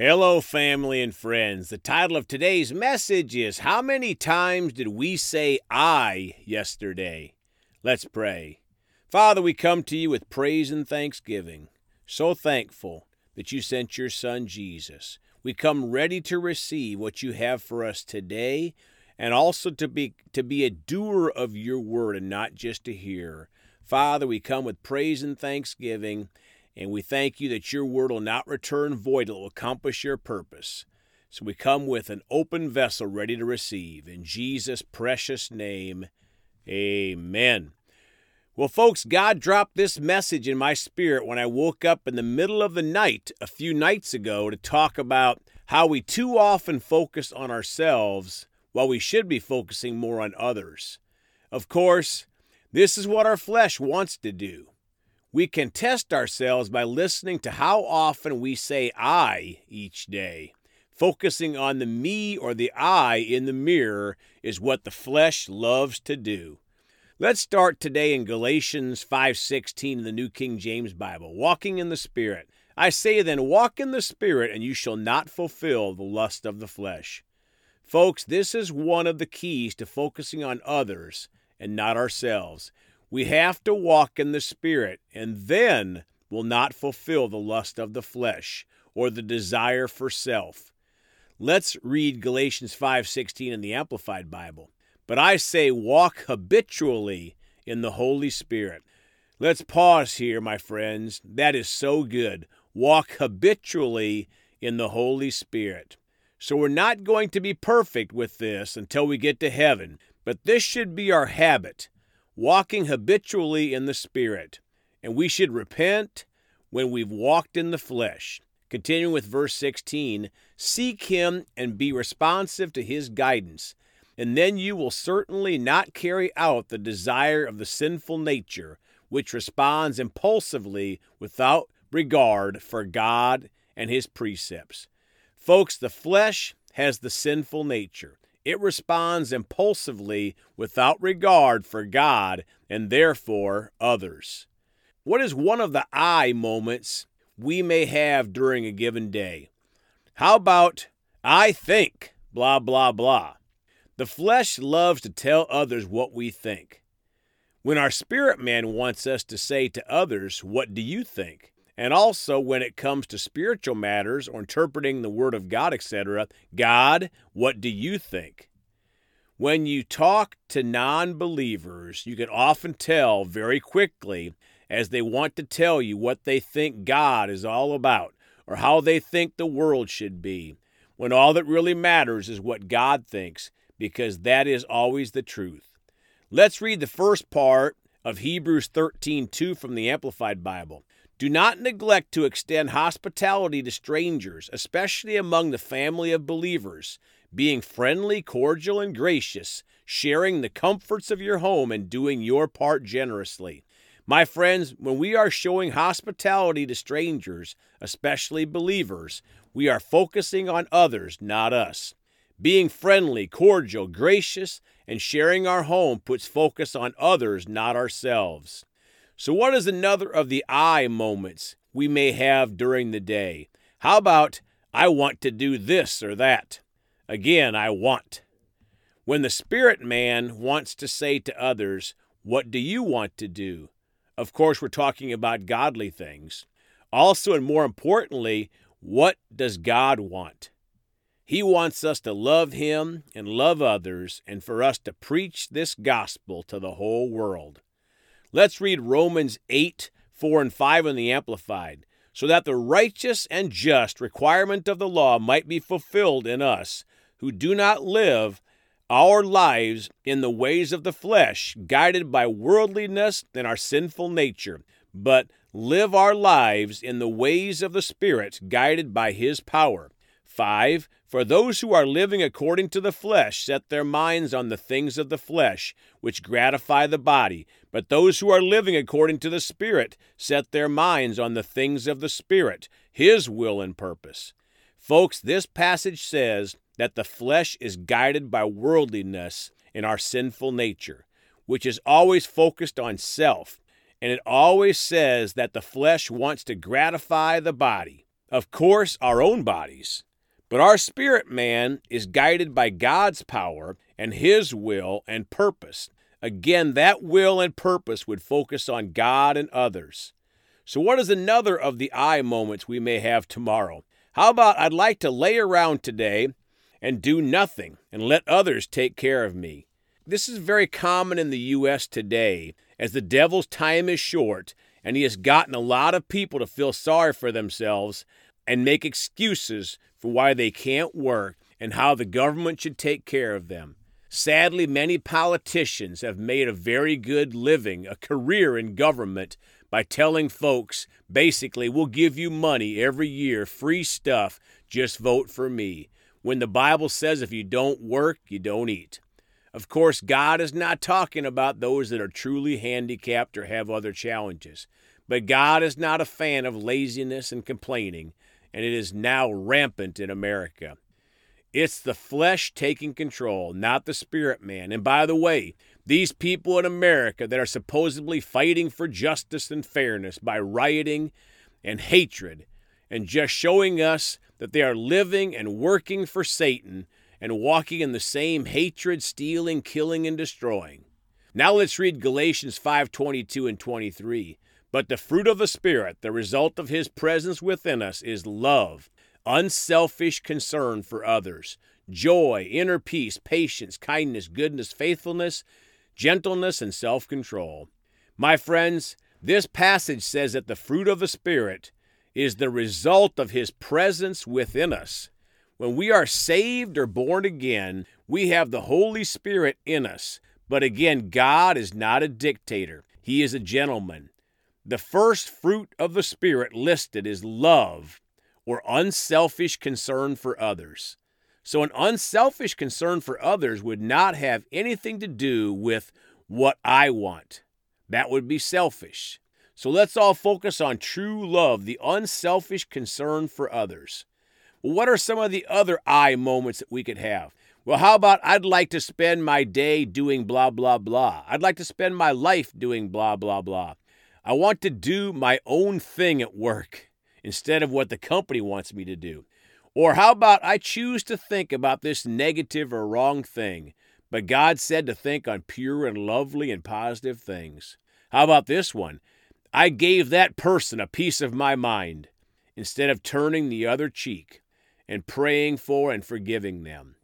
Hello, family and friends. The title of today's message is How Many Times Did We Say I Yesterday? Let's pray. Father, we come to you with praise and thanksgiving. So thankful that you sent your Son Jesus. We come ready to receive what you have for us today and also to be to be a doer of your word and not just a hearer. Father, we come with praise and thanksgiving and we thank you that your word will not return void, it will accomplish your purpose. So we come with an open vessel ready to receive. In Jesus' precious name, amen. Well, folks, God dropped this message in my spirit when I woke up in the middle of the night a few nights ago to talk about how we too often focus on ourselves while we should be focusing more on others. Of course, this is what our flesh wants to do. We can test ourselves by listening to how often we say I each day. Focusing on the me or the I in the mirror is what the flesh loves to do. Let's start today in Galatians 5:16 in the New King James Bible. Walking in the Spirit. I say then, walk in the Spirit, and you shall not fulfill the lust of the flesh. Folks, this is one of the keys to focusing on others and not ourselves. We have to walk in the Spirit, and then will not fulfill the lust of the flesh or the desire for self. Let's read Galatians 5:16 in the Amplified Bible. But I say walk habitually in the Holy Spirit. Let's pause here, my friends. That is so good. Walk habitually in the Holy Spirit. So we're not going to be perfect with this until we get to heaven, but this should be our habit walking habitually in the Spirit, and we should repent when we've walked in the flesh. Continuing with verse 16, seek Him and be responsive to His guidance, and then you will certainly not carry out the desire of the sinful nature, which responds impulsively without regard for God and His precepts. Folks, the flesh has the sinful nature. It responds impulsively without regard for God and therefore others. What is one of the I moments we may have during a given day? How about, I think, blah, blah, blah? The flesh loves to tell others what we think. When our spirit man wants us to say to others, What do you think? And also, when it comes to spiritual matters or interpreting the Word of God, etc., God, what do you think? When you talk to non believers, you can often tell very quickly as they want to tell you what they think God is all about or how they think the world should be, when all that really matters is what God thinks, because that is always the truth. Let's read the first part of Hebrews 13:2 from the Amplified Bible. Do not neglect to extend hospitality to strangers, especially among the family of believers, being friendly, cordial, and gracious, sharing the comforts of your home, and doing your part generously. My friends, when we are showing hospitality to strangers, especially believers, we are focusing on others, not us. Being friendly, cordial, gracious, and sharing our home puts focus on others, not ourselves. So, what is another of the I moments we may have during the day? How about, I want to do this or that? Again, I want. When the spirit man wants to say to others, What do you want to do? Of course, we're talking about godly things. Also, and more importantly, what does God want? He wants us to love Him and love others, and for us to preach this gospel to the whole world. Let's read Romans 8, 4 and 5 in the Amplified. So that the righteous and just requirement of the law might be fulfilled in us, who do not live our lives in the ways of the flesh, guided by worldliness and our sinful nature, but live our lives in the ways of the Spirit, guided by His power. 5. For those who are living according to the flesh set their minds on the things of the flesh, which gratify the body, but those who are living according to the Spirit set their minds on the things of the Spirit, His will and purpose. Folks, this passage says that the flesh is guided by worldliness in our sinful nature, which is always focused on self, and it always says that the flesh wants to gratify the body. Of course, our own bodies. But our spirit man is guided by God's power and His will and purpose. Again, that will and purpose would focus on God and others. So, what is another of the I moments we may have tomorrow? How about I'd like to lay around today and do nothing and let others take care of me? This is very common in the U.S. today, as the devil's time is short and he has gotten a lot of people to feel sorry for themselves and make excuses for why they can't work and how the government should take care of them. Sadly, many politicians have made a very good living, a career in government, by telling folks basically, we'll give you money every year, free stuff, just vote for me. When the Bible says if you don't work, you don't eat. Of course, God is not talking about those that are truly handicapped or have other challenges. But God is not a fan of laziness and complaining, and it is now rampant in America. It's the flesh taking control, not the spirit man. And by the way, these people in America that are supposedly fighting for justice and fairness by rioting and hatred and just showing us that they are living and working for Satan and walking in the same hatred, stealing, killing and destroying. Now let's read Galatians 5:22 and 23. But the fruit of the Spirit, the result of His presence within us, is love, unselfish concern for others, joy, inner peace, patience, kindness, goodness, faithfulness, gentleness, and self control. My friends, this passage says that the fruit of the Spirit is the result of His presence within us. When we are saved or born again, we have the Holy Spirit in us. But again, God is not a dictator, He is a gentleman. The first fruit of the Spirit listed is love or unselfish concern for others. So, an unselfish concern for others would not have anything to do with what I want. That would be selfish. So, let's all focus on true love, the unselfish concern for others. Well, what are some of the other I moments that we could have? Well, how about I'd like to spend my day doing blah, blah, blah? I'd like to spend my life doing blah, blah, blah. I want to do my own thing at work instead of what the company wants me to do. Or how about I choose to think about this negative or wrong thing, but God said to think on pure and lovely and positive things? How about this one? I gave that person a piece of my mind instead of turning the other cheek and praying for and forgiving them.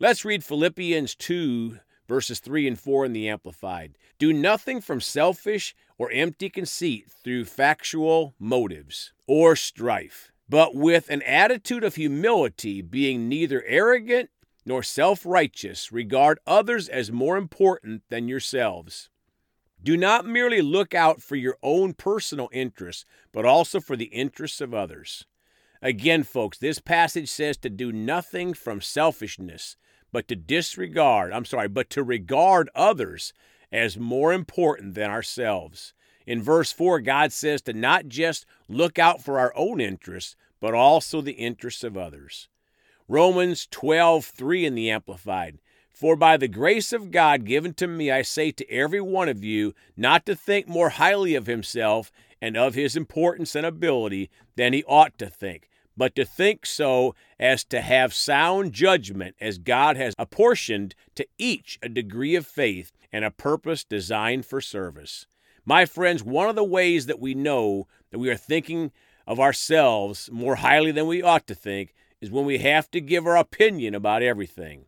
Let's read Philippians 2 verses 3 and 4 in the Amplified. Do nothing from selfish or empty conceit through factual motives or strife, but with an attitude of humility, being neither arrogant nor self righteous, regard others as more important than yourselves. Do not merely look out for your own personal interests, but also for the interests of others. Again, folks, this passage says to do nothing from selfishness but to disregard, I'm sorry, but to regard others as more important than ourselves. In verse 4, God says to not just look out for our own interests, but also the interests of others. Romans 12:3 in the Amplified. For by the grace of God given to me, I say to every one of you not to think more highly of himself and of his importance and ability than he ought to think, but to think so as to have sound judgment, as God has apportioned to each a degree of faith and a purpose designed for service. My friends, one of the ways that we know that we are thinking of ourselves more highly than we ought to think is when we have to give our opinion about everything.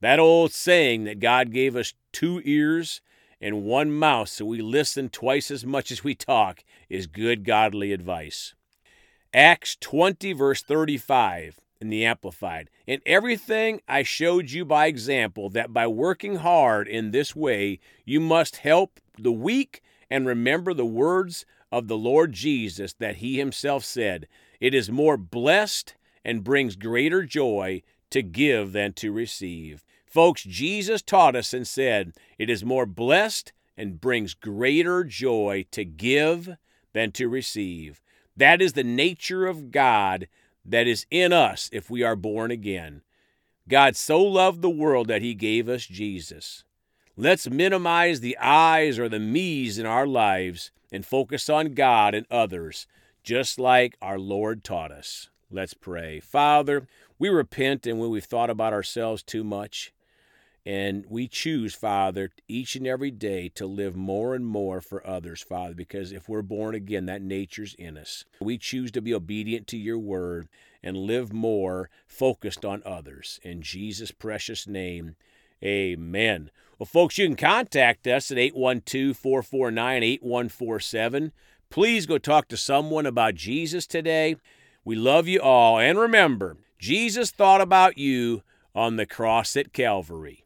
That old saying that God gave us two ears and one mouth so we listen twice as much as we talk is good godly advice. Acts 20, verse 35 in the Amplified. In everything I showed you by example that by working hard in this way, you must help the weak and remember the words of the Lord Jesus that he himself said, It is more blessed and brings greater joy to give than to receive. Folks, Jesus taught us and said, It is more blessed and brings greater joy to give than to receive. That is the nature of God that is in us if we are born again. God so loved the world that he gave us Jesus. Let's minimize the I's or the me's in our lives and focus on God and others. just like our Lord taught us. Let's pray. Father, we repent and when we've thought about ourselves too much. And we choose, Father, each and every day to live more and more for others, Father, because if we're born again, that nature's in us. We choose to be obedient to your word and live more focused on others. In Jesus' precious name, amen. Well, folks, you can contact us at 812 449 8147. Please go talk to someone about Jesus today. We love you all. And remember, Jesus thought about you on the cross at Calvary.